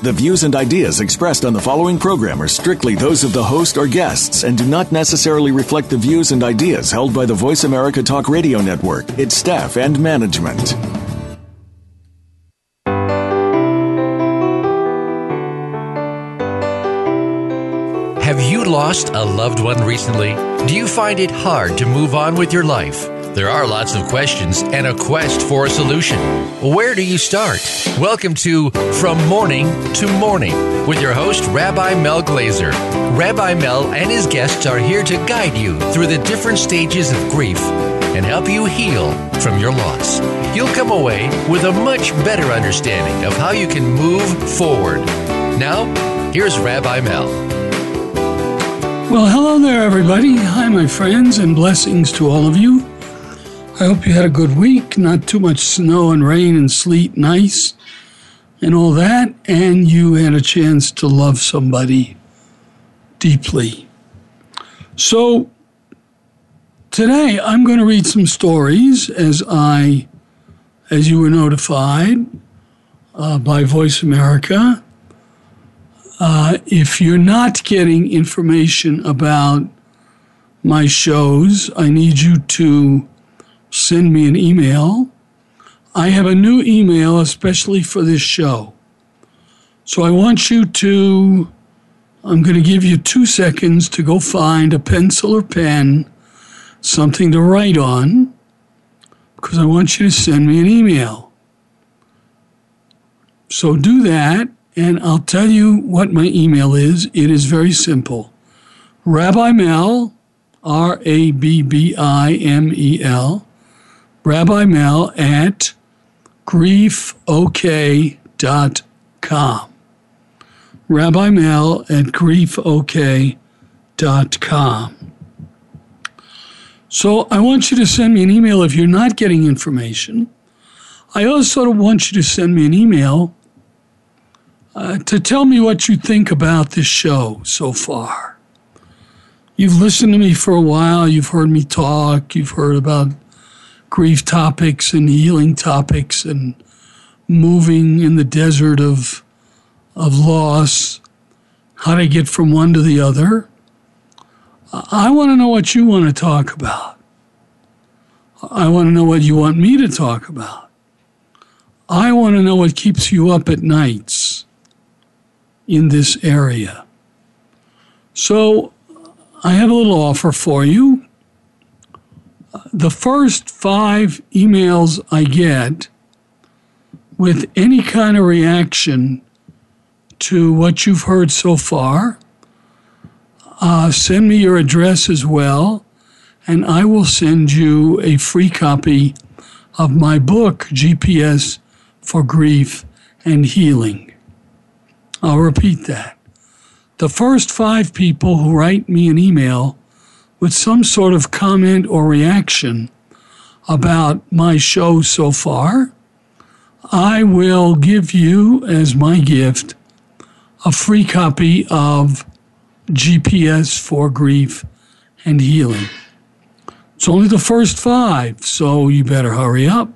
The views and ideas expressed on the following program are strictly those of the host or guests and do not necessarily reflect the views and ideas held by the Voice America Talk Radio Network, its staff, and management. Have you lost a loved one recently? Do you find it hard to move on with your life? There are lots of questions and a quest for a solution. Where do you start? Welcome to From Morning to Morning with your host, Rabbi Mel Glazer. Rabbi Mel and his guests are here to guide you through the different stages of grief and help you heal from your loss. You'll come away with a much better understanding of how you can move forward. Now, here's Rabbi Mel. Well, hello there, everybody. Hi, my friends, and blessings to all of you. I hope you had a good week, not too much snow and rain and sleet and ice and all that, and you had a chance to love somebody deeply. So, today I'm going to read some stories as I, as you were notified uh, by Voice America. Uh, if you're not getting information about my shows, I need you to send me an email. I have a new email especially for this show. So I want you to, I'm going to give you two seconds to go find a pencil or pen, something to write on, because I want you to send me an email. So do that, and I'll tell you what my email is. It is very simple Rabbi Mel, R A B B I M E L, Rabbi Mel at griefok.com. Rabbi Mel at griefok.com. So I want you to send me an email if you're not getting information. I also want you to send me an email uh, to tell me what you think about this show so far. You've listened to me for a while, you've heard me talk, you've heard about grief topics and healing topics and moving in the desert of, of loss, how to get from one to the other. I want to know what you want to talk about. I want to know what you want me to talk about. I want to know what keeps you up at nights in this area. So I have a little offer for you the first five emails I get with any kind of reaction to what you've heard so far, uh, send me your address as well, and I will send you a free copy of my book, GPS for Grief and Healing. I'll repeat that. The first five people who write me an email with some sort of comment or reaction about my show so far, I will give you as my gift a free copy of GPS for Grief and Healing. It's only the first five, so you better hurry up.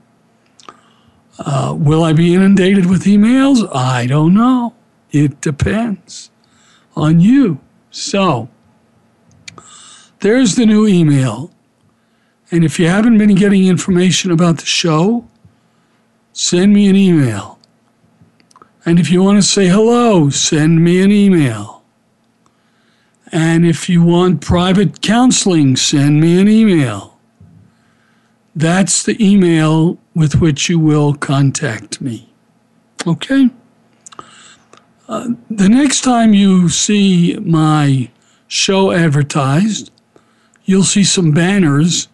Uh, will I be inundated with emails? I don't know. It depends on you. So, there's the new email. And if you haven't been getting information about the show, send me an email. And if you want to say hello, send me an email. And if you want private counseling, send me an email. That's the email with which you will contact me. Okay? Uh, the next time you see my show advertised, you'll see some banners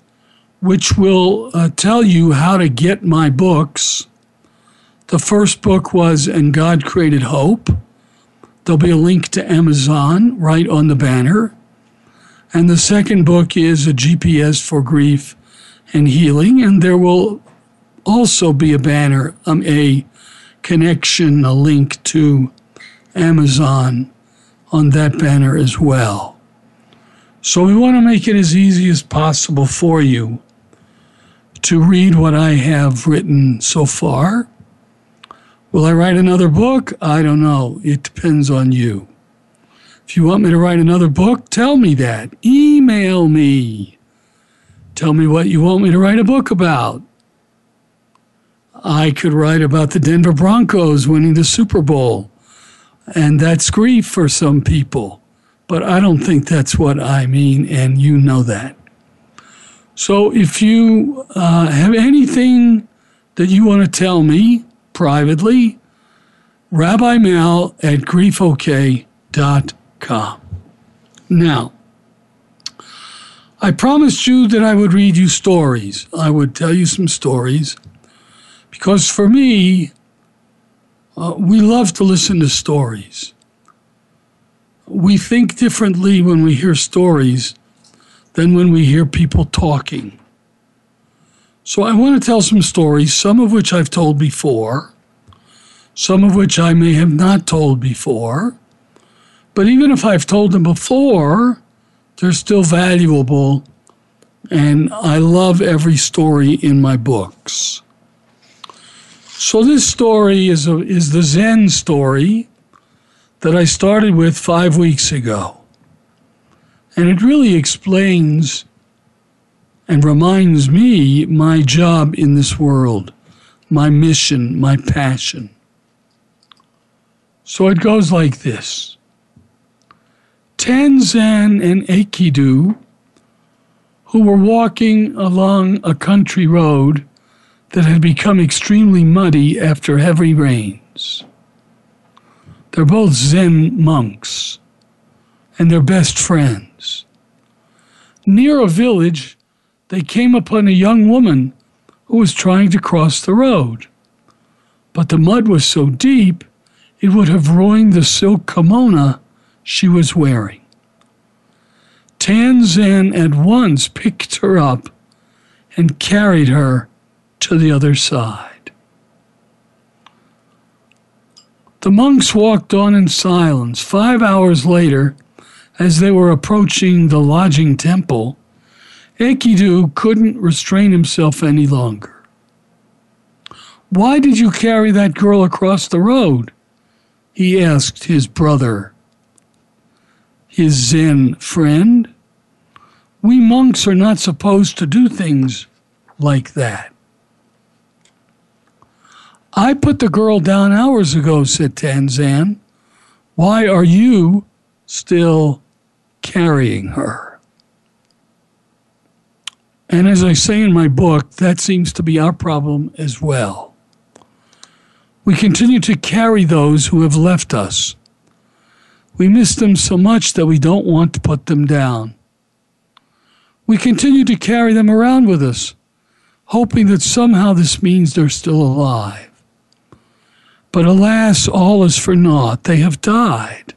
which will uh, tell you how to get my books. The first book was And God Created Hope. There'll be a link to Amazon right on the banner. And the second book is A GPS for Grief and healing, and there will also be a banner, um, a connection, a link to Amazon on that banner as well. So we want to make it as easy as possible for you to read what I have written so far. Will I write another book? I don't know. It depends on you. If you want me to write another book, tell me that. Email me. Tell me what you want me to write a book about. I could write about the Denver Broncos winning the Super Bowl, and that's grief for some people. But I don't think that's what I mean, and you know that. So if you uh, have anything that you want to tell me privately, Rabbi Mel at griefok.com. Now, I promised you that I would read you stories. I would tell you some stories because for me, uh, we love to listen to stories. We think differently when we hear stories than when we hear people talking. So I want to tell some stories, some of which I've told before, some of which I may have not told before. But even if I've told them before, they're still valuable, and I love every story in my books. So this story is a, is the Zen story that I started with five weeks ago, and it really explains and reminds me my job in this world, my mission, my passion. So it goes like this. Tanzan and Ekido, who were walking along a country road that had become extremely muddy after heavy rains. They're both Zen monks, and they're best friends. Near a village, they came upon a young woman who was trying to cross the road. But the mud was so deep, it would have ruined the silk kimono she was wearing. Tan Tanzan at once picked her up and carried her to the other side. The monks walked on in silence. Five hours later, as they were approaching the lodging temple, Ekido couldn't restrain himself any longer. Why did you carry that girl across the road? he asked his brother his Zen friend. We monks are not supposed to do things like that. I put the girl down hours ago, said Tanzan. Why are you still carrying her? And as I say in my book, that seems to be our problem as well. We continue to carry those who have left us we miss them so much that we don't want to put them down. We continue to carry them around with us, hoping that somehow this means they're still alive. But alas, all is for naught. They have died.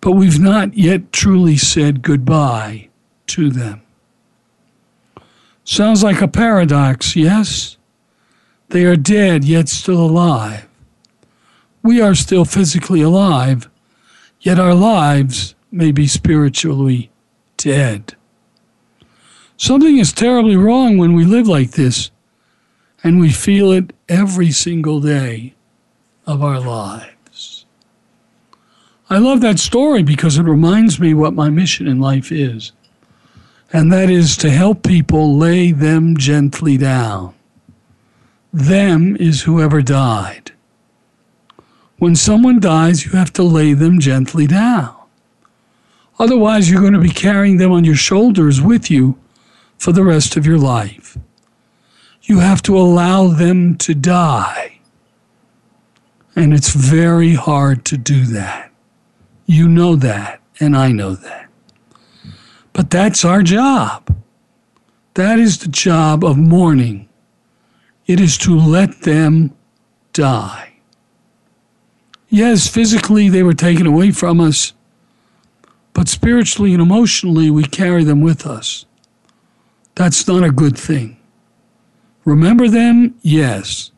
But we've not yet truly said goodbye to them. Sounds like a paradox, yes? They are dead, yet still alive. We are still physically alive, yet our lives may be spiritually dead. Something is terribly wrong when we live like this, and we feel it every single day of our lives. I love that story because it reminds me what my mission in life is, and that is to help people lay them gently down. Them is whoever died. When someone dies, you have to lay them gently down. Otherwise, you're going to be carrying them on your shoulders with you for the rest of your life. You have to allow them to die. And it's very hard to do that. You know that, and I know that. But that's our job. That is the job of mourning. It is to let them die. Yes, physically they were taken away from us, but spiritually and emotionally we carry them with us. That's not a good thing. Remember them? Yes.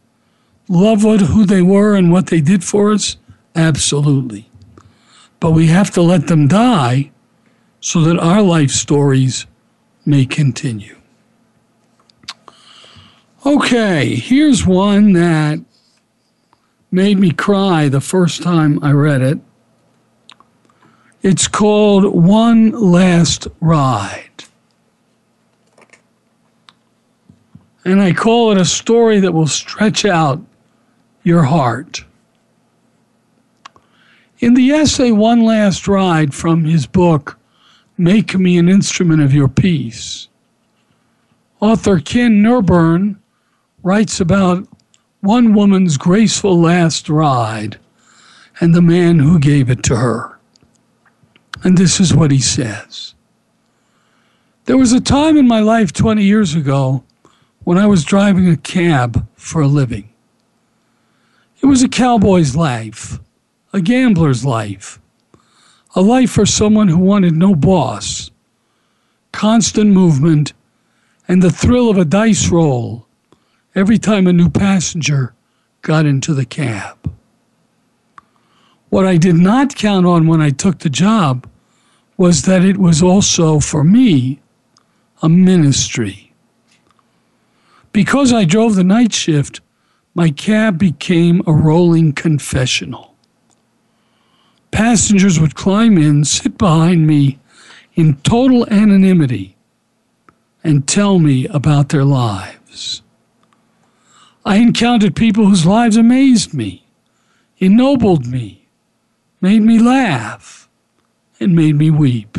Love what, who they were and what they did for us? Absolutely. But we have to let them die so that our life stories may continue. Okay, here's one that made me cry the first time I read it. It's called One Last Ride. And I call it a story that will stretch out your heart. In the essay One Last Ride from his book, Make Me an Instrument of Your Peace, author Kent Nerburn writes about one woman's graceful last ride and the man who gave it to her. And this is what he says There was a time in my life 20 years ago when I was driving a cab for a living. It was a cowboy's life, a gambler's life, a life for someone who wanted no boss, constant movement, and the thrill of a dice roll every time a new passenger got into the cab. What I did not count on when I took the job was that it was also, for me, a ministry. Because I drove the night shift, my cab became a rolling confessional. Passengers would climb in, sit behind me in total anonymity, and tell me about their lives. I encountered people whose lives amazed me, ennobled me, made me laugh, and made me weep.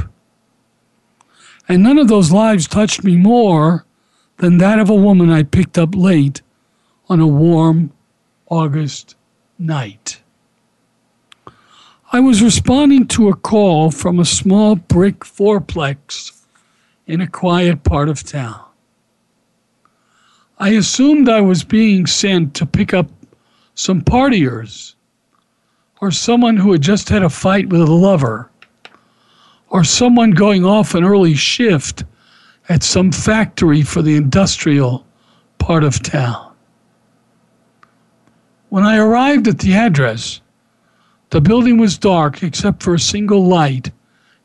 And none of those lives touched me more than that of a woman I picked up late on a warm August night. I was responding to a call from a small brick fourplex in a quiet part of town. I assumed I was being sent to pick up some partiers or someone who had just had a fight with a lover or someone going off an early shift at some factory for the industrial part of town. When I arrived at the address, the building was dark except for a single light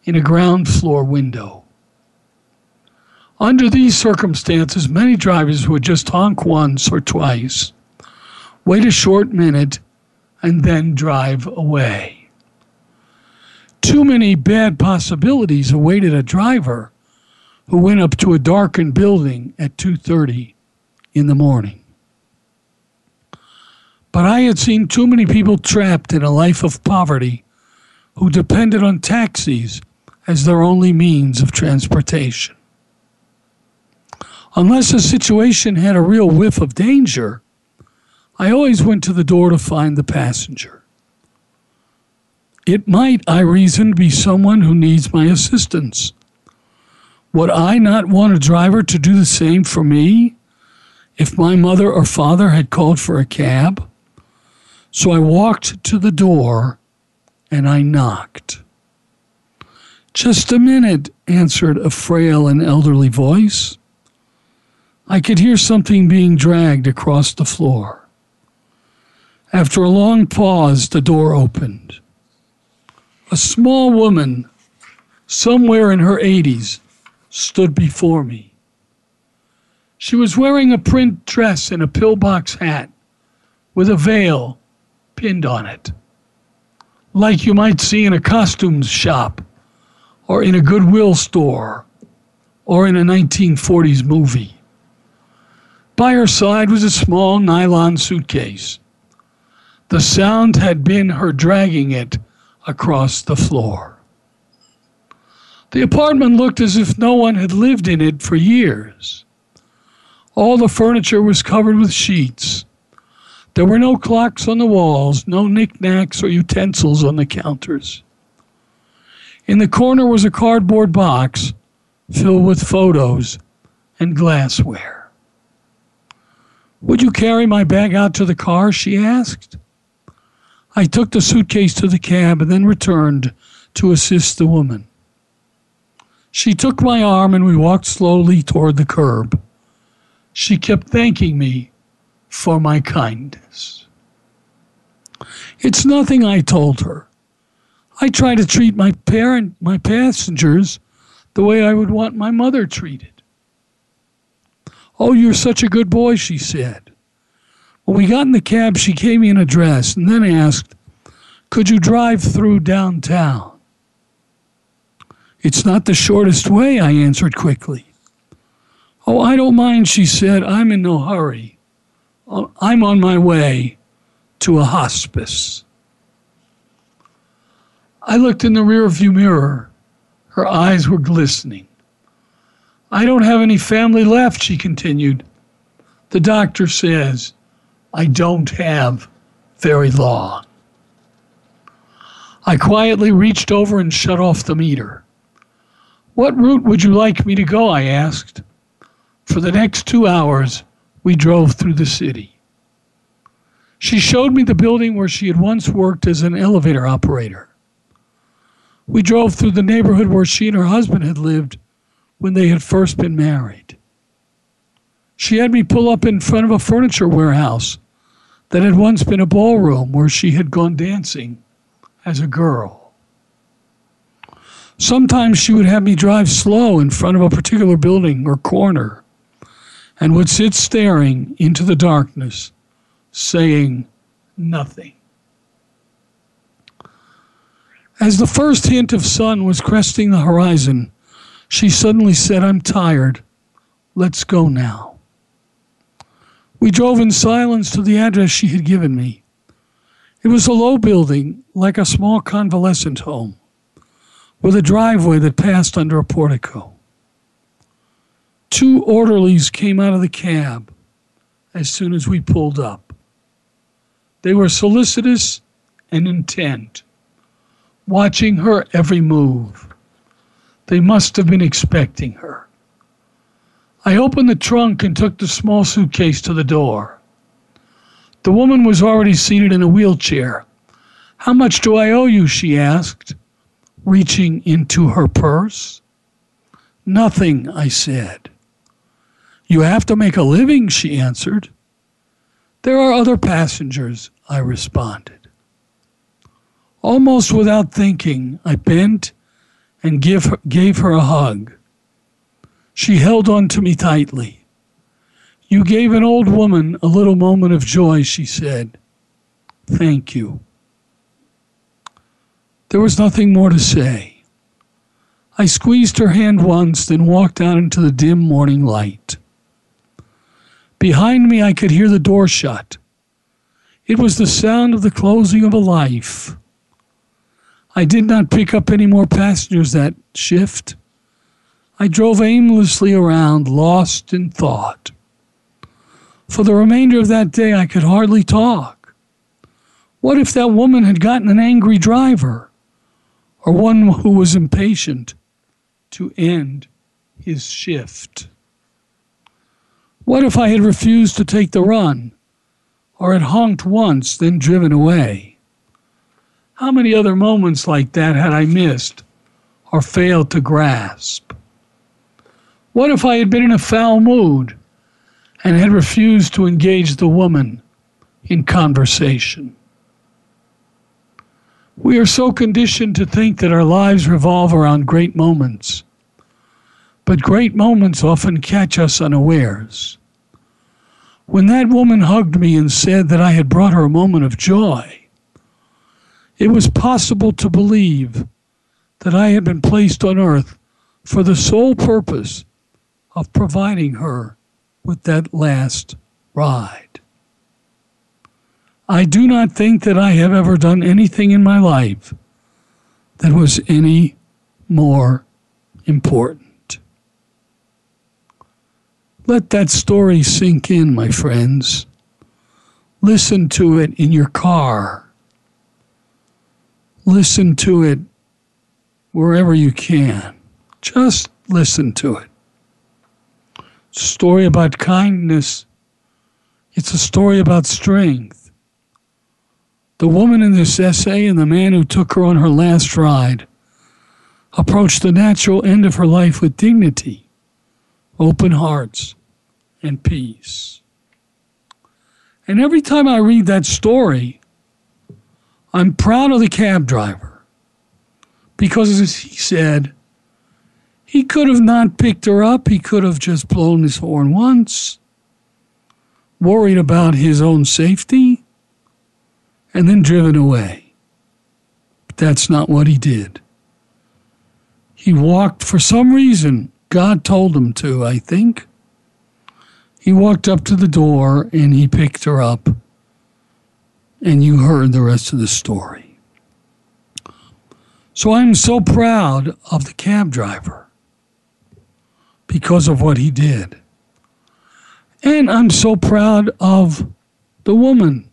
in a ground floor window. Under these circumstances, many drivers would just honk once or twice, wait a short minute, and then drive away. Too many bad possibilities awaited a driver who went up to a darkened building at 2:30 in the morning. But I had seen too many people trapped in a life of poverty who depended on taxis as their only means of transportation unless a situation had a real whiff of danger, I always went to the door to find the passenger. It might, I reasoned, be someone who needs my assistance. Would I not want a driver to do the same for me if my mother or father had called for a cab? So I walked to the door and I knocked. Just a minute, answered a frail and elderly voice. I could hear something being dragged across the floor. After a long pause, the door opened. A small woman, somewhere in her 80s, stood before me. She was wearing a print dress and a pillbox hat with a veil pinned on it, like you might see in a costumes shop or in a Goodwill store or in a 1940s movie. By her side was a small nylon suitcase. The sound had been her dragging it across the floor. The apartment looked as if no one had lived in it for years. All the furniture was covered with sheets. There were no clocks on the walls, no knickknacks or utensils on the counters. In the corner was a cardboard box filled with photos and glassware. Would you carry my bag out to the car? she asked. I took the suitcase to the cab and then returned to assist the woman. She took my arm and we walked slowly toward the curb. She kept thanking me for my kindness. It's nothing, I told her. I try to treat my parent, my passengers, the way I would want my mother treated. Oh, you're such a good boy, she said. When we got in the cab, she gave me an address and then asked, Could you drive through downtown? It's not the shortest way, I answered quickly. Oh, I don't mind, she said. I'm in no hurry. I'm on my way to a hospice. I looked in the rearview mirror. Her eyes were glistening. I don't have any family left, she continued. The doctor says I don't have very long. I quietly reached over and shut off the meter. What route would you like me to go? I asked. For the next two hours, we drove through the city. She showed me the building where she had once worked as an elevator operator. We drove through the neighborhood where she and her husband had lived when they had first been married. She had me pull up in front of a furniture warehouse that had once been a ballroom where she had gone dancing as a girl. Sometimes she would have me drive slow in front of a particular building or corner and would sit staring into the darkness, saying nothing. As the first hint of sun was cresting the horizon, she suddenly said, I'm tired. Let's go now. We drove in silence to the address she had given me. It was a low building, like a small convalescent home, with a driveway that passed under a portico. Two orderlies came out of the cab as soon as we pulled up. They were solicitous and intent, watching her every move. They must have been expecting her. I opened the trunk and took the small suitcase to the door. The woman was already seated in a wheelchair. How much do I owe you? she asked, reaching into her purse. Nothing, I said. You have to make a living, she answered. There are other passengers, I responded. Almost without thinking, I bent and give her, gave her a hug. She held on to me tightly. You gave an old woman a little moment of joy, she said. Thank you. There was nothing more to say. I squeezed her hand once, then walked out into the dim morning light. Behind me, I could hear the door shut. It was the sound of the closing of a life. I did not pick up any more passengers that shift. I drove aimlessly around, lost in thought. For the remainder of that day, I could hardly talk. What if that woman had gotten an angry driver or one who was impatient to end his shift? What if I had refused to take the run, or had honked once, then driven away? How many other moments like that had I missed or failed to grasp? What if I had been in a foul mood and had refused to engage the woman in conversation? We are so conditioned to think that our lives revolve around great moments, but great moments often catch us unawares. When that woman hugged me and said that I had brought her a moment of joy, it was possible to believe that I had been placed on earth for the sole purpose of providing her with that last ride. I do not think that I have ever done anything in my life that was any more important. Let that story sink in, my friends. Listen to it in your car. Listen to it wherever you can. Just listen to it. story about kindness. It's a story about strength. The woman in this essay and the man who took her on her last ride approached the natural end of her life with dignity, open hearts, and peace. And every time I read that story, I'm proud of the cab driver because, as he said, he could have not picked her up. He could have just blown his horn once, worried about his own safety, and then driven away. But that's not what he did. He walked for some reason. God told him to, I think. He walked up to the door and he picked her up, and you heard the rest of the story. So I'm so proud of the cab driver because of what he did. And I'm so proud of the woman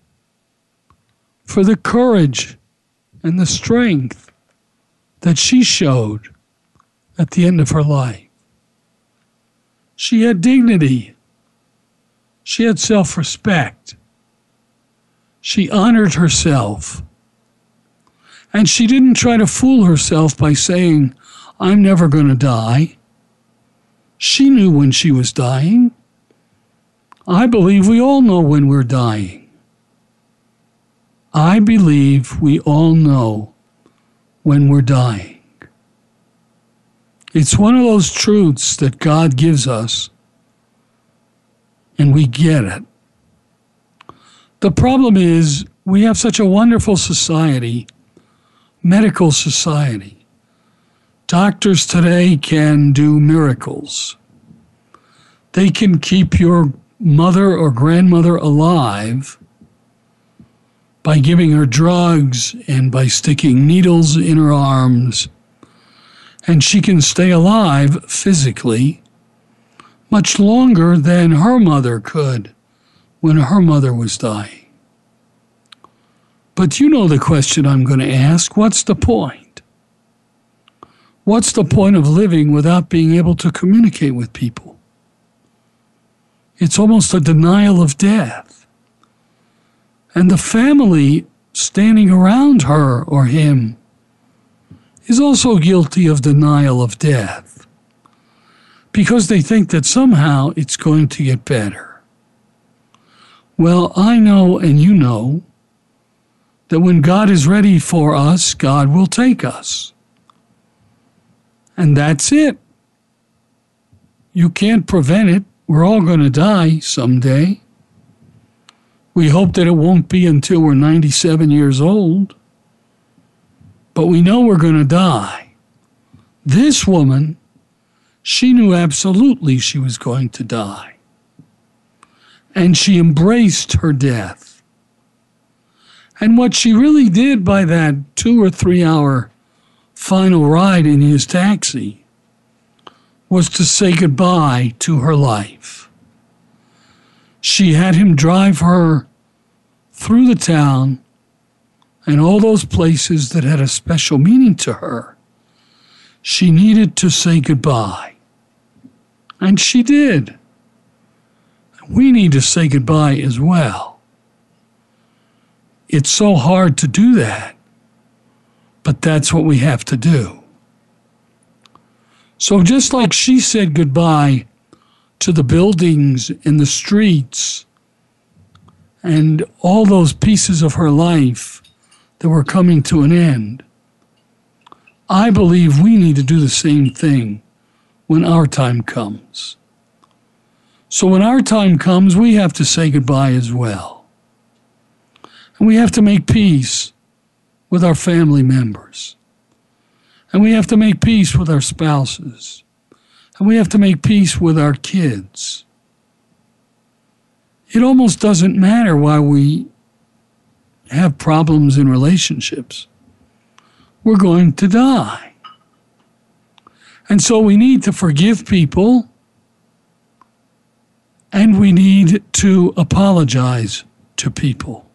for the courage and the strength that she showed at the end of her life. She had dignity. She had self respect. She honored herself. And she didn't try to fool herself by saying, I'm never going to die. She knew when she was dying. I believe we all know when we're dying. I believe we all know when we're dying. It's one of those truths that God gives us, and we get it. The problem is, we have such a wonderful society, medical society. Doctors today can do miracles. They can keep your mother or grandmother alive by giving her drugs and by sticking needles in her arms and she can stay alive physically much longer than her mother could when her mother was dying. But you know the question I'm going to ask what's the point? What's the point of living without being able to communicate with people? It's almost a denial of death. And the family standing around her or him is also guilty of denial of death because they think that somehow it's going to get better. Well, I know and you know that when God is ready for us, God will take us. And that's it. You can't prevent it. We're all going to die someday. We hope that it won't be until we're 97 years old but we know we're going to die. This woman, she knew absolutely she was going to die. And she embraced her death. And what she really did by that two or three hour final ride in his taxi was to say goodbye to her life. She had him drive her through the town and all those places that had a special meaning to her, she needed to say goodbye. And she did. We need to say goodbye as well. It's so hard to do that, but that's what we have to do. So, just like she said goodbye to the buildings and the streets and all those pieces of her life that we're coming to an end. I believe we need to do the same thing when our time comes. So when our time comes, we have to say goodbye as well. And we have to make peace with our family members. And we have to make peace with our spouses. And we have to make peace with our kids. It almost doesn't matter why we have problems in relationships, we're going to die. And so we need to forgive people and we need to apologize to people.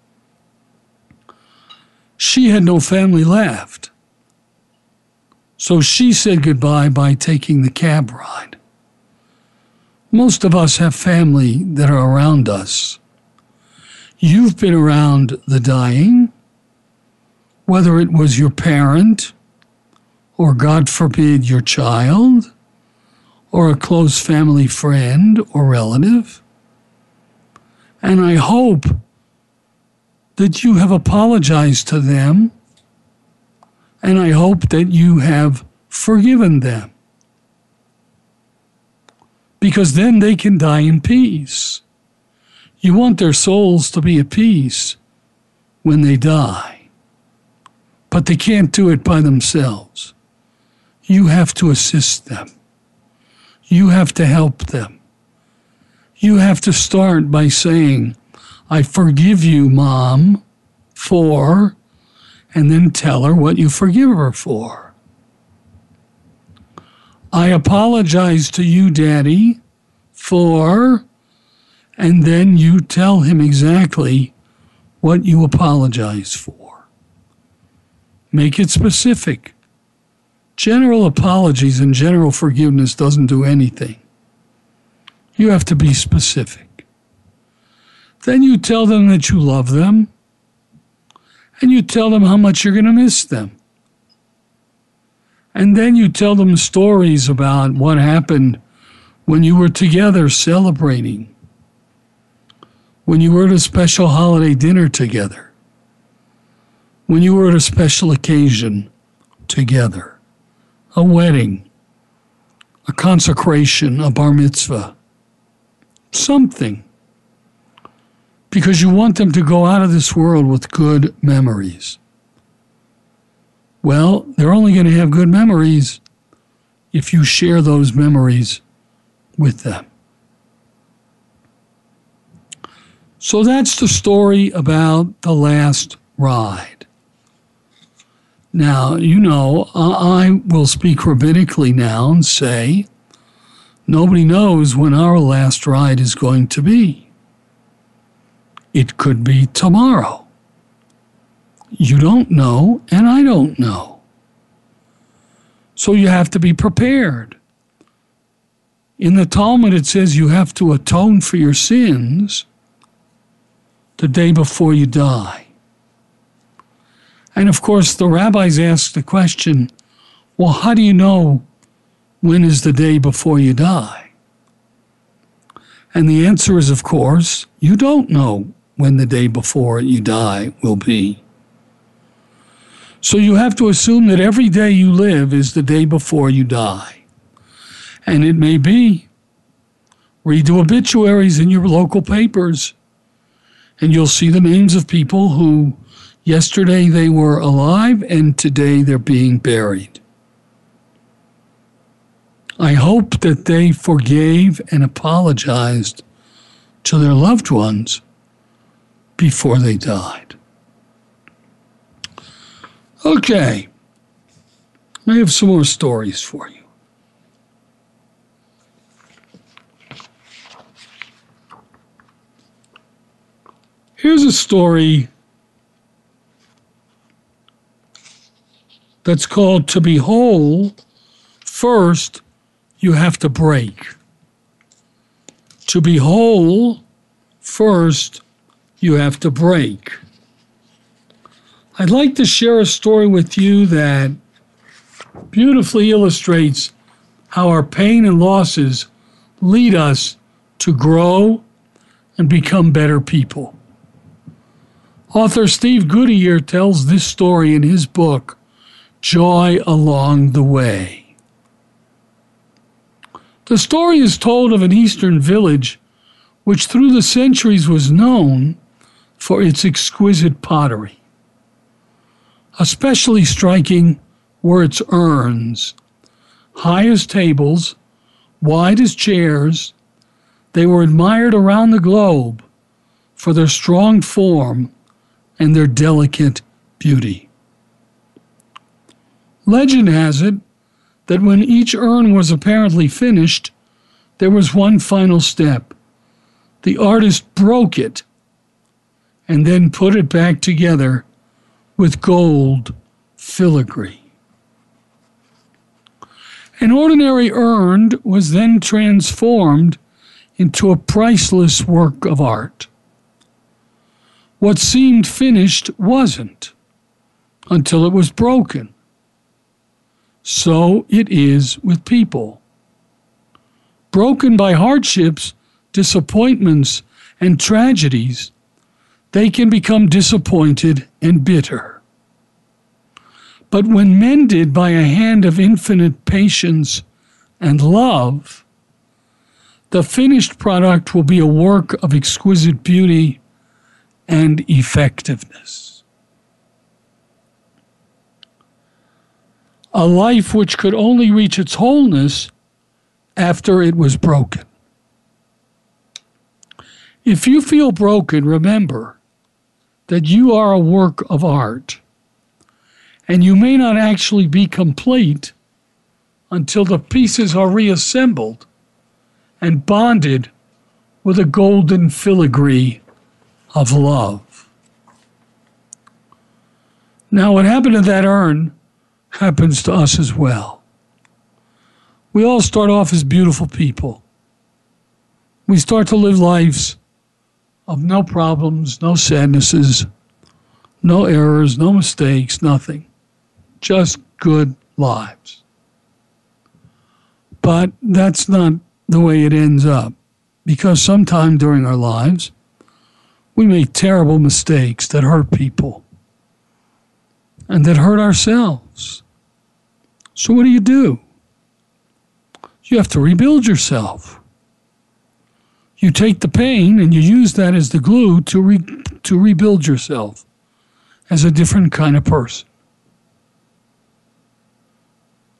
She had no family left. So she said goodbye by taking the cab ride. Most of us have family that are around us You've been around the dying, whether it was your parent or God forbid, your child, or a close family friend or relative. And I hope that you have apologized to them, and I hope that you have forgiven them. Because then they can die in peace. You want their souls to be at peace when they die, but they can't do it by themselves. You have to assist them. You have to help them. You have to start by saying, I forgive you, Mom, for, and then tell her what you forgive her for. I apologize to you, Daddy, for, and then you tell him exactly what you apologize for. Make it specific. General apologies and general forgiveness doesn't do anything. You have to be specific. Then you tell them that you love them, and you tell them how much you're going to miss them. And then you tell them stories about what happened when you were together celebrating, when you were at a special holiday dinner together, when you were at a special occasion together a wedding, a consecration, a bar mitzvah, something. Because you want them to go out of this world with good memories. Well, they're only going to have good memories if you share those memories with them. So that's the story about the last ride. Now, you know, I will speak rabbinically now and say nobody knows when our last ride is going to be. It could be tomorrow. You don't know, and I don't know. So you have to be prepared. In the Talmud, it says you have to atone for your sins the day before you die. And of course, the rabbis ask the question well, how do you know when is the day before you die? And the answer is, of course, you don't know when the day before you die will be. So you have to assume that every day you live is the day before you die. And it may be. Read the obituaries in your local papers, and you'll see the names of people who Yesterday they were alive, and today they're being buried. I hope that they forgave and apologized to their loved ones before they died. Okay, I have some more stories for you. Here's a story that's called to be whole, first you have to break. To be whole, first you have to break. I'd like to share a story with you that beautifully illustrates how our pain and losses lead us to grow and become better people. Author Steve Goodier tells this story in his book, joy along the way. The story is told of an eastern village which through the centuries was known for its exquisite pottery. Especially striking were its urns, high as tables, wide as chairs. They were admired around the globe for their strong form and their delicate beauty. Legend has it that when each urn was apparently finished, there was one final step. The artist broke it and then put it back together with gold filigree. An ordinary urn was then transformed into a priceless work of art. What seemed finished wasn't until it was broken So it is with people. Broken by hardships, disappointments, and tragedies, they can become disappointed and bitter. But when mended by a hand of infinite patience and love, the finished product will be a work of exquisite beauty and effectiveness. A life which could only reach its wholeness after it was broken. If you feel broken, remember that you are a work of art, and you may not actually be complete until the pieces are reassembled and bonded with a golden filigree of love. Now, what happened to that urn happens to us as well. We all start off as beautiful people. We start to live lives of no problems, no sadnesses, no errors, no mistakes, nothing. Just good lives. But that's not the way it ends up because sometime during our lives, we make terrible mistakes that hurt people and that hurt ourselves. So, what do you do? You have to rebuild yourself. You take the pain and you use that as the glue to, re- to rebuild yourself as a different kind of person.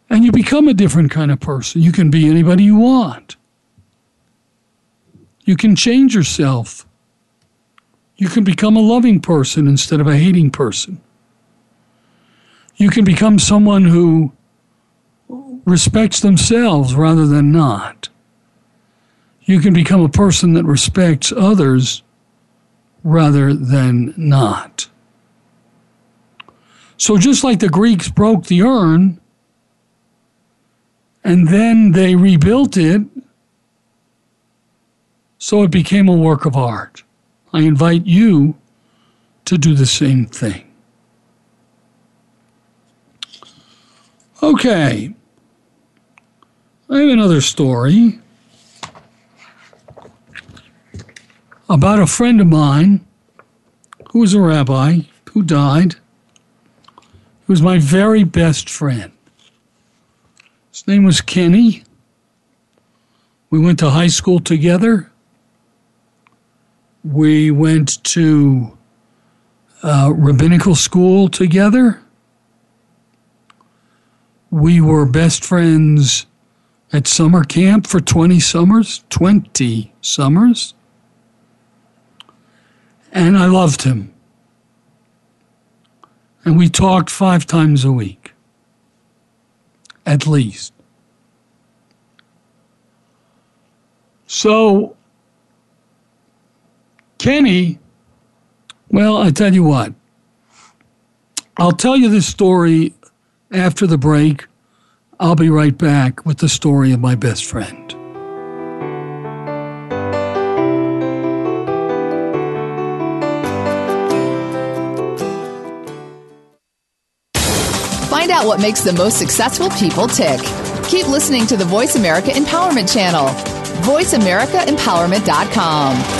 And you become a different kind of person. You can be anybody you want. You can change yourself. You can become a loving person instead of a hating person. You can become someone who respects themselves rather than not. You can become a person that respects others rather than not. So, just like the Greeks broke the urn and then they rebuilt it, so it became a work of art. I invite you to do the same thing. Okay. I have another story about a friend of mine who was a rabbi who died. He was my very best friend. His name was Kenny. We went to high school together. We went to uh, rabbinical school together. We were best friends at summer camp for 20 summers, 20 summers. And I loved him. And we talked five times a week, at least. So, Kenny, well, I tell you what, I'll tell you this story after the break I'll be right back with the story of my best friend. Find out what makes the most successful people tick. Keep listening to the Voice America Empowerment Channel. VoiceAmericaEmpowerment.com.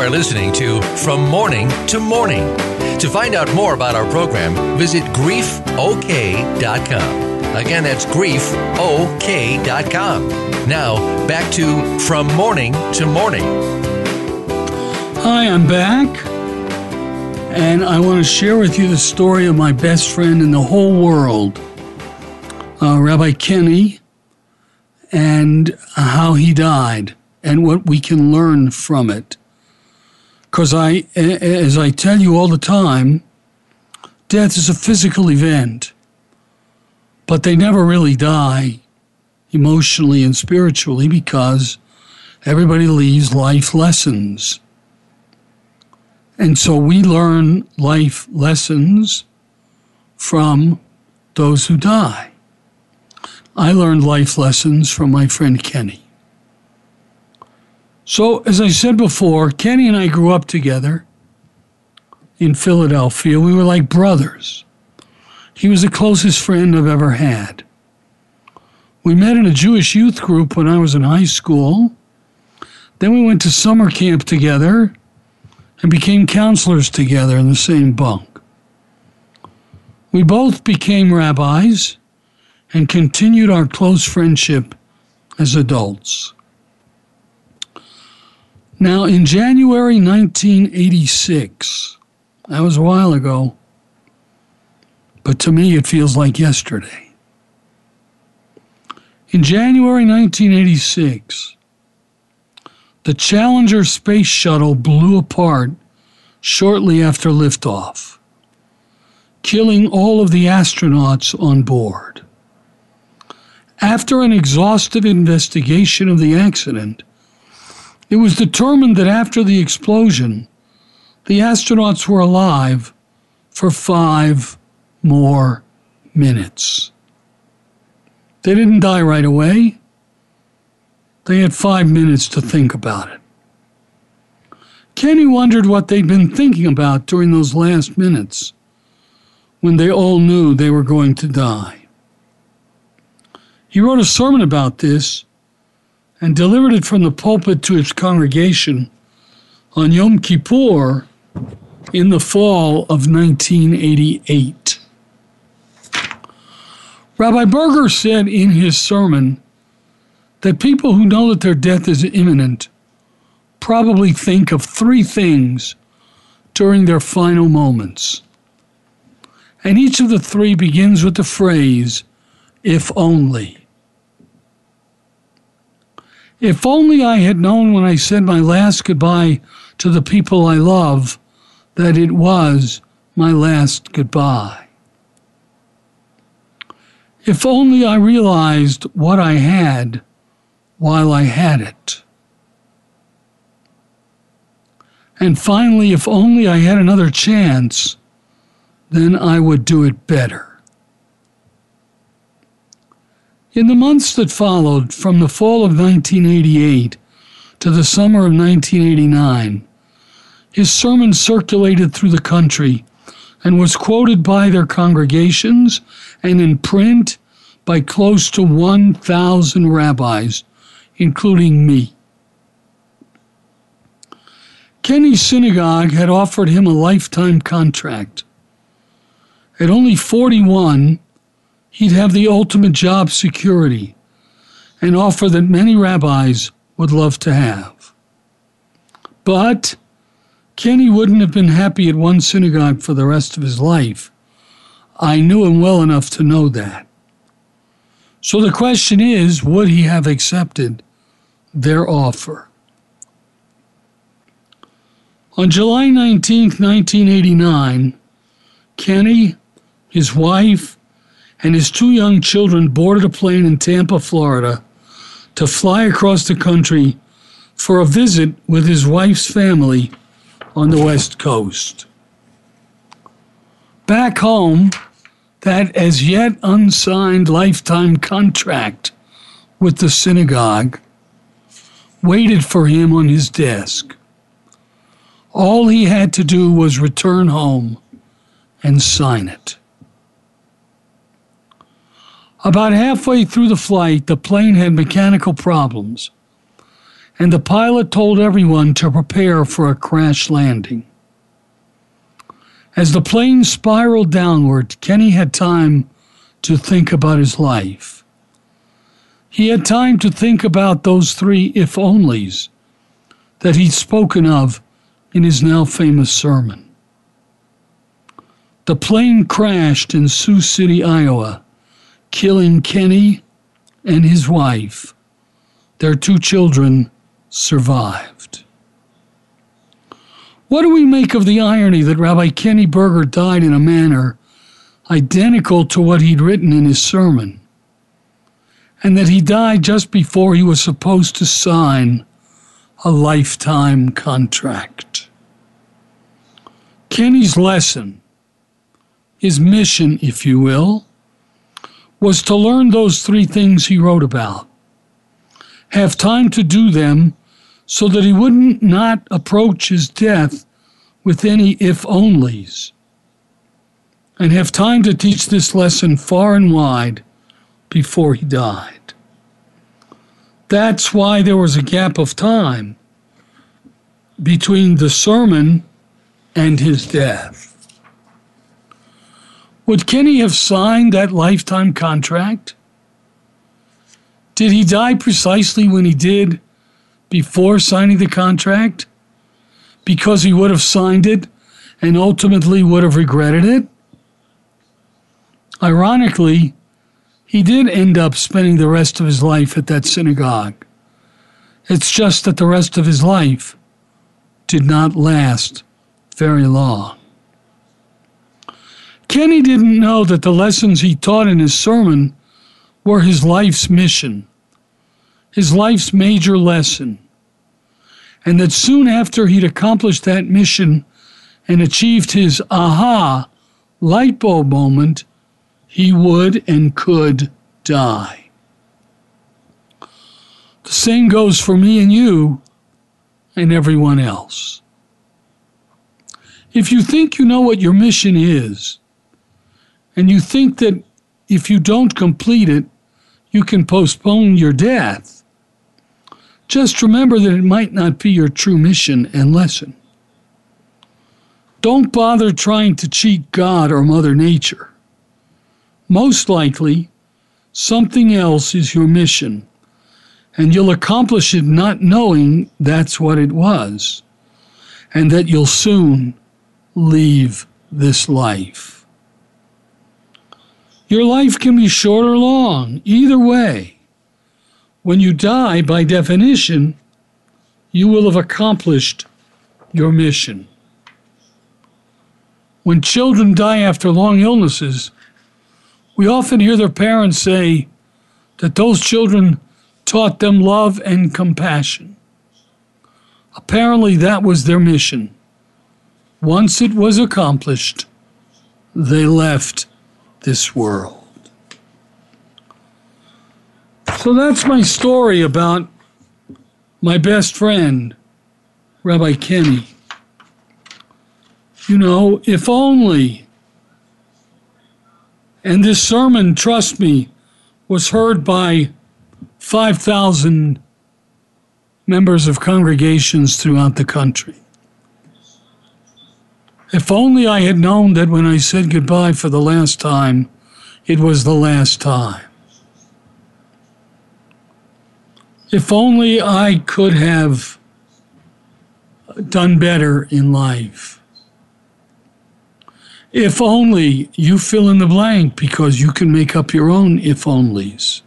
Are listening to From Morning to Morning. To find out more about our program, visit griefok.com. Again, that's griefok.com. Now, back to From Morning to Morning. Hi, I'm back. And I want to share with you the story of my best friend in the whole world, uh, Rabbi Kenny, and how he died and what we can learn from it. Because I, as I tell you all the time, death is a physical event, but they never really die emotionally and spiritually because everybody leaves life lessons. And so we learn life lessons from those who die. I learned life lessons from my friend Kenny. So, as I said before, Kenny and I grew up together in Philadelphia. We were like brothers. He was the closest friend I've ever had. We met in a Jewish youth group when I was in high school. Then we went to summer camp together and became counselors together in the same bunk. We both became rabbis and continued our close friendship as adults. Now, in January 1986, that was a while ago, but to me it feels like yesterday. In January 1986, the Challenger space shuttle blew apart shortly after liftoff, killing all of the astronauts on board. After an exhaustive investigation of the accident, it was determined that after the explosion, the astronauts were alive for five more minutes. They didn't die right away. They had five minutes to think about it. Kenny wondered what they'd been thinking about during those last minutes when they all knew they were going to die. He wrote a sermon about this and delivered it from the pulpit to its congregation on Yom Kippur in the fall of 1988. Rabbi Berger said in his sermon that people who know that their death is imminent probably think of three things during their final moments. And each of the three begins with the phrase, if only. If only I had known when I said my last goodbye to the people I love that it was my last goodbye. If only I realized what I had while I had it. And finally, if only I had another chance, then I would do it better. In the months that followed, from the fall of 1988 to the summer of 1989, his sermon circulated through the country and was quoted by their congregations and in print by close to 1,000 rabbis, including me. Kenny's synagogue had offered him a lifetime contract. At only 41, he'd have the ultimate job security, an offer that many rabbis would love to have. But Kenny wouldn't have been happy at one synagogue for the rest of his life. I knew him well enough to know that. So the question is would he have accepted their offer? On July 19, 1989, Kenny, his wife, and his two young children boarded a plane in Tampa, Florida, to fly across the country for a visit with his wife's family on the West Coast. Back home, that as yet unsigned lifetime contract with the synagogue waited for him on his desk. All he had to do was return home and sign it. About halfway through the flight, the plane had mechanical problems, and the pilot told everyone to prepare for a crash landing. As the plane spiraled downward, Kenny had time to think about his life. He had time to think about those three if onlys that he'd spoken of in his now famous sermon. The plane crashed in Sioux City, Iowa, killing Kenny and his wife. Their two children survived. What do we make of the irony that Rabbi Kenny Berger died in a manner identical to what he'd written in his sermon, and that he died just before he was supposed to sign a lifetime contract? Kenny's lesson, his mission, if you will, was to learn those three things he wrote about, have time to do them so that he wouldn't not approach his death with any if onlys, and have time to teach this lesson far and wide before he died. That's why there was a gap of time between the sermon and his death. Would Kenny have signed that lifetime contract? Did he die precisely when he did before signing the contract because he would have signed it and ultimately would have regretted it? Ironically, he did end up spending the rest of his life at that synagogue. It's just that the rest of his life did not last very long. Kenny didn't know that the lessons he taught in his sermon were his life's mission his life's major lesson, and that soon after he'd accomplished that mission and achieved his aha light bulb moment, he would and could die. The same goes for me and you and everyone else. If you think you know what your mission is, and you think that if you don't complete it, you can postpone your death, just remember that it might not be your true mission and lesson. Don't bother trying to cheat God or Mother Nature. Most likely, something else is your mission, and you'll accomplish it not knowing that's what it was, and that you'll soon leave this life. Your life can be short or long, either way. When you die, by definition, you will have accomplished your mission. When children die after long illnesses, we often hear their parents say that those children taught them love and compassion. Apparently, that was their mission. Once it was accomplished, they left this world. So that's my story about my best friend, Rabbi Kenny. You know, if only. And this sermon, trust me, was heard by 5,000 members of congregations throughout the country. If only I had known that when I said goodbye for the last time, it was the last time. If only I could have done better in life. If only you fill in the blank because you can make up your own if onlys.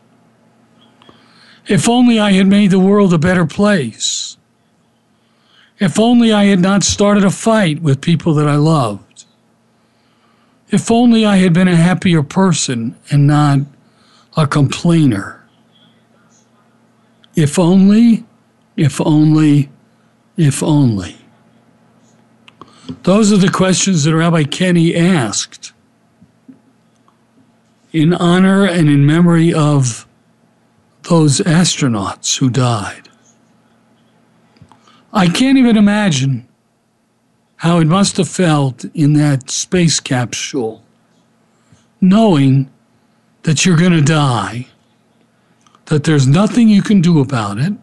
If only I had made the world a better place. If only I had not started a fight with people that I loved. If only I had been a happier person and not a complainer. If only, if only, if only. Those are the questions that Rabbi Kenny asked in honor and in memory of those astronauts who died. I can't even imagine how it must have felt in that space capsule, knowing that you're going to die, that there's nothing you can do about it,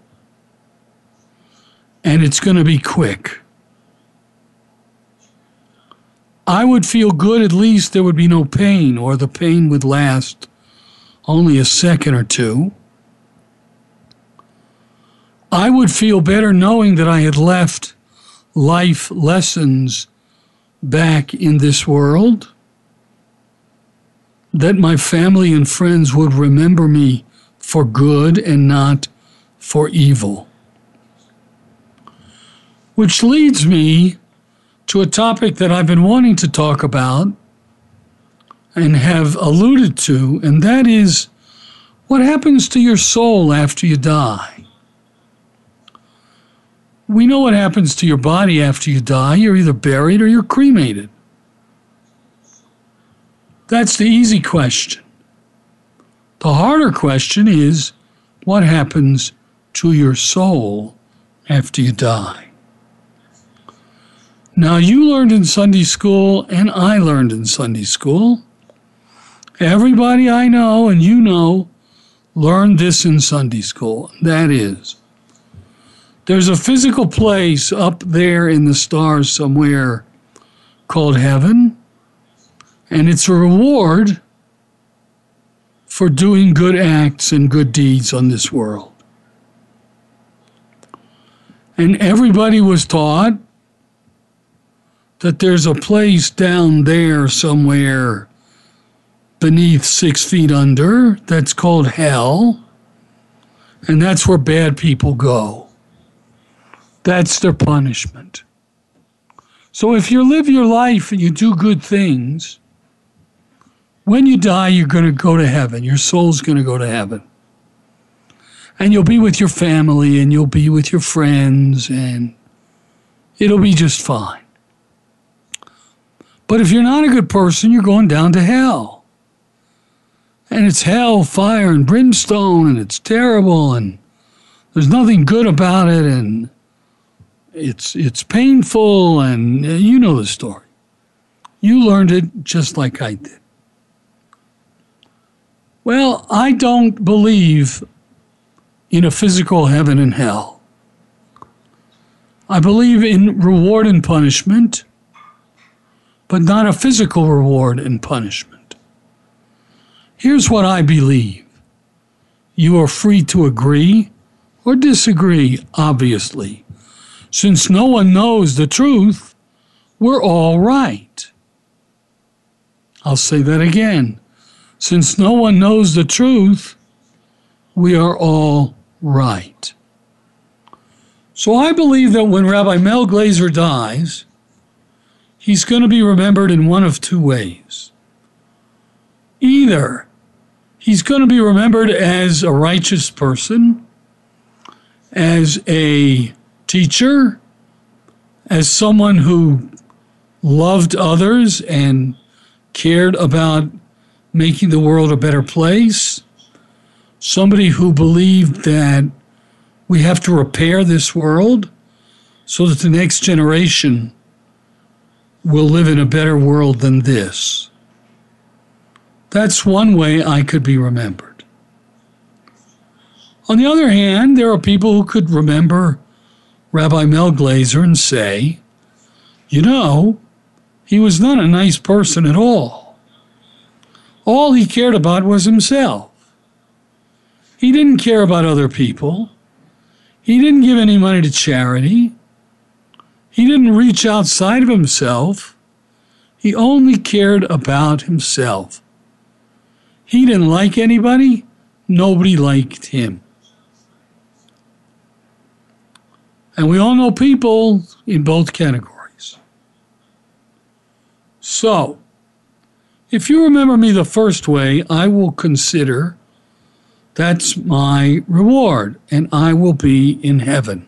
and it's going to be quick. I would feel good at least there would be no pain, or the pain would last only a second or two. I would feel better knowing that I had left life lessons back in this world, that my family and friends would remember me for good and not for evil. Which leads me to a topic that I've been wanting to talk about and have alluded to, and that is what happens to your soul after you die. We know what happens to your body after you die. You're either buried or you're cremated. That's the easy question. The harder question is what happens to your soul after you die? Now, you learned in Sunday school, and I learned in Sunday school. Everybody I know and you know learned this in Sunday school. That is, there's a physical place up there in the stars somewhere called heaven, and it's a reward for doing good acts and good deeds on this world. And everybody was taught that there's a place down there somewhere beneath six feet under that's called hell, and that's where bad people go. That's their punishment. So if you live your life and you do good things, when you die, you're going to go to heaven. Your soul's going to go to heaven. And you'll be with your family and you'll be with your friends, and it'll be just fine. But if you're not a good person, you're going down to hell. And it's hell, fire, and brimstone, and it's terrible, and there's nothing good about it, and it's it's painful, and uh, you know the story. You learned it just like I did. Well, I don't believe in a physical heaven and hell. I believe in reward and punishment but not a physical reward and punishment. Here's what I believe you are free to agree or disagree, obviously. Since no one knows the truth, we're all right. I'll say that again. Since no one knows the truth, we are all right. So I believe that when Rabbi Mel Glazer dies, he's going to be remembered in one of two ways. Either he's going to be remembered as a righteous person, as a teacher, as someone who loved others and cared about making the world a better place, somebody who believed that we have to repair this world so that the next generation will live in a better world than this. That's one way I could be remembered. On the other hand, there are people who could remember Rabbi Mel Glazer and say, you know, he was not a nice person at all. All he cared about was himself. He didn't care about other people. He didn't give any money to charity. He didn't reach outside of himself. He only cared about himself. He didn't like anybody. Nobody liked him. And we all know people in both categories. So, if you remember me the first way, I will consider that's my reward, and I will be in heaven.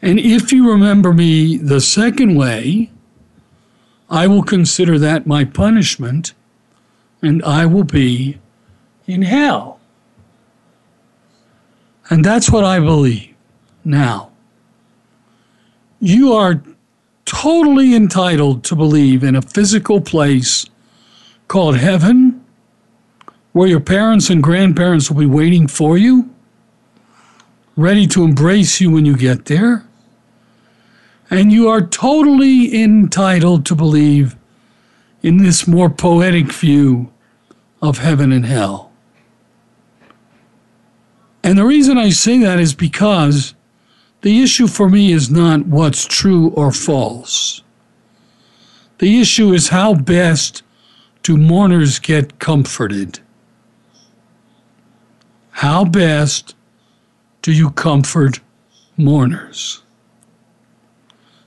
And if you remember me the second way, I will consider that my punishment, and I will be in hell. And that's what I believe. Now, you are totally entitled to believe in a physical place called heaven where your parents and grandparents will be waiting for you, ready to embrace you when you get there. And you are totally entitled to believe in this more poetic view of heaven and hell. And the reason I say that is because the issue for me is not what's true or false. The issue is how best do mourners get comforted? How best do you comfort mourners?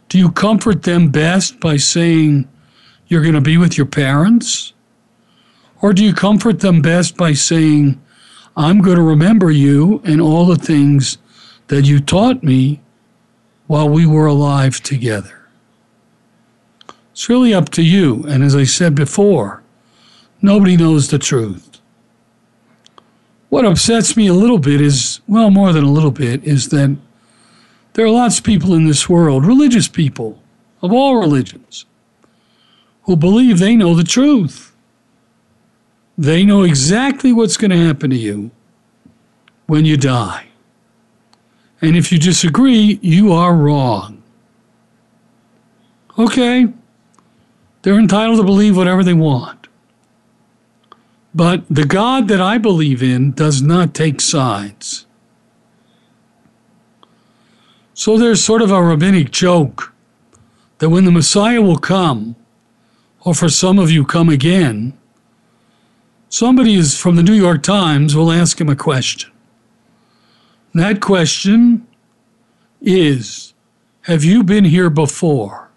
Do you comfort them best by saying you're going to be with your parents? Or do you comfort them best by saying, I'm going to remember you and all the things that you taught me while we were alive together? It's really up to you. And as I said before, nobody knows the truth. What upsets me a little bit is, well, more than a little bit, is that there are lots of people in this world, religious people of all religions, who believe they know the truth. They know exactly what's going to happen to you when you die. And if you disagree, you are wrong. Okay, they're entitled to believe whatever they want. But the God that I believe in does not take sides. So there's sort of a rabbinic joke that when the Messiah will come, or for some of you come again, somebody is from the New York Times will ask him a question. That question is Have you been here before?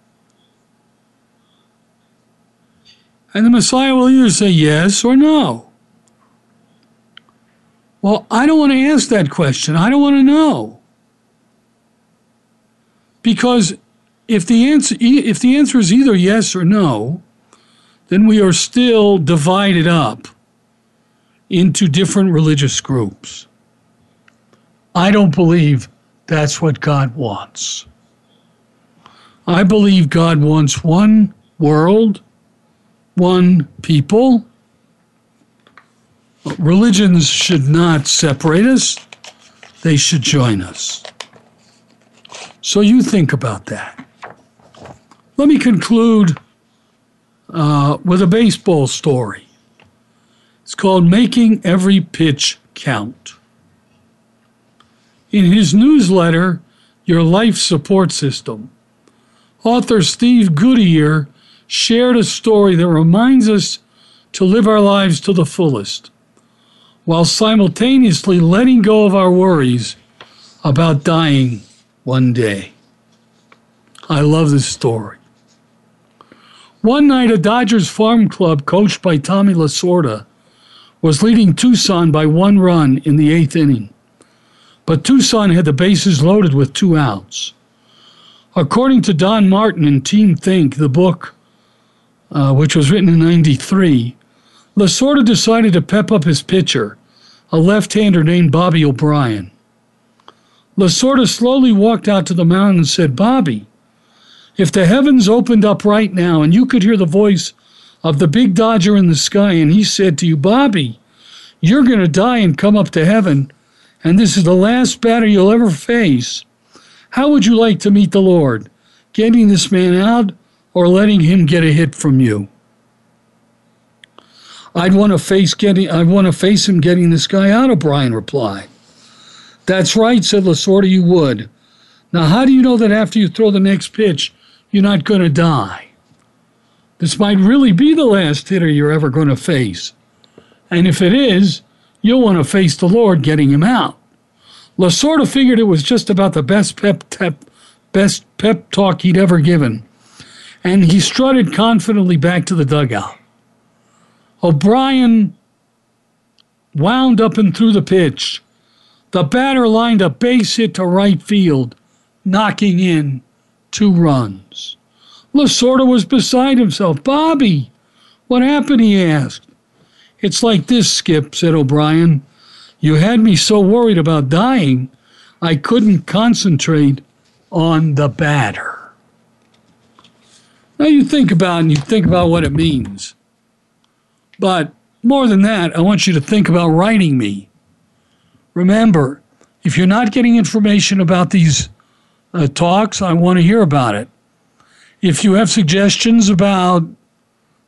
And the Messiah will either say yes or no. Well, I don't want to ask that question. I don't want to know. Because if the answer if the answer is either yes or no, then we are still divided up into different religious groups. I don't believe that's what God wants. I believe God wants one world one people. Religions should not separate us, they should join us. So you think about that. Let me conclude uh, with a baseball story. It's called Making Every Pitch Count. In his newsletter, Your Life Support System, author Steve Goodier shared a story that reminds us to live our lives to the fullest while simultaneously letting go of our worries about dying one day. I love this story. One night, a Dodgers farm club coached by Tommy Lasorda was leading Tucson by one run in the eighth inning. But Tucson had the bases loaded with two outs. According to Don Martin in Team Think, the book uh, which was written in 93, Lasorda decided to pep up his pitcher, a left hander named Bobby O'Brien. Lasorda slowly walked out to the mound and said, Bobby, if the heavens opened up right now and you could hear the voice of the big Dodger in the sky and he said to you, Bobby, you're going to die and come up to heaven, and this is the last batter you'll ever face, how would you like to meet the Lord? Getting this man out or letting him get a hit from you. I'd want to face getting I'd want to face him getting this guy out, O'Brien replied. That's right, said Lasorda, you would. Now how do you know that after you throw the next pitch, you're not gonna die? This might really be the last hitter you're ever gonna face. And if it is, you'll want to face the Lord getting him out. Lasorda figured it was just about the best pep, pep best pep talk he'd ever given and he strutted confidently back to the dugout. O'Brien wound up and threw the pitch. The batter lined a base hit to right field, knocking in two runs. Lasorda was beside himself. Bobby, what happened? he asked. It's like this, Skip, said O'Brien. You had me so worried about dying, I couldn't concentrate on the batter. Now you think about and you think about what it means. But more than that, I want you to think about writing me. Remember, if you're not getting information about these uh, talks, I want to hear about it. If you have suggestions about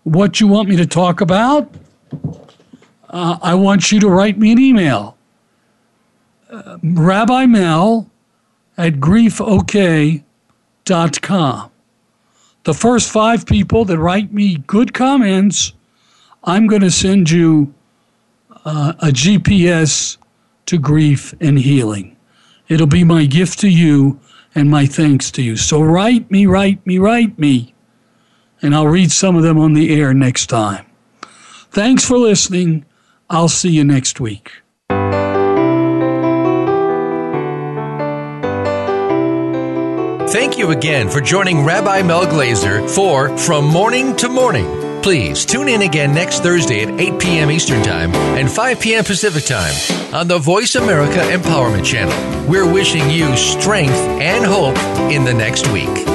what you want me to talk about, uh, I want you to write me an email. Uh, Rabbi Mel at griefok.com. The first five people that write me good comments, I'm going to send you uh, a GPS to grief and healing. It'll be my gift to you and my thanks to you. So write me, write me, write me, and I'll read some of them on the air next time. Thanks for listening. I'll see you next week. Thank you again for joining Rabbi Mel Glazer for From Morning to Morning. Please tune in again next Thursday at 8 p.m. Eastern Time and 5 p.m. Pacific Time on the Voice America Empowerment Channel. We're wishing you strength and hope in the next week.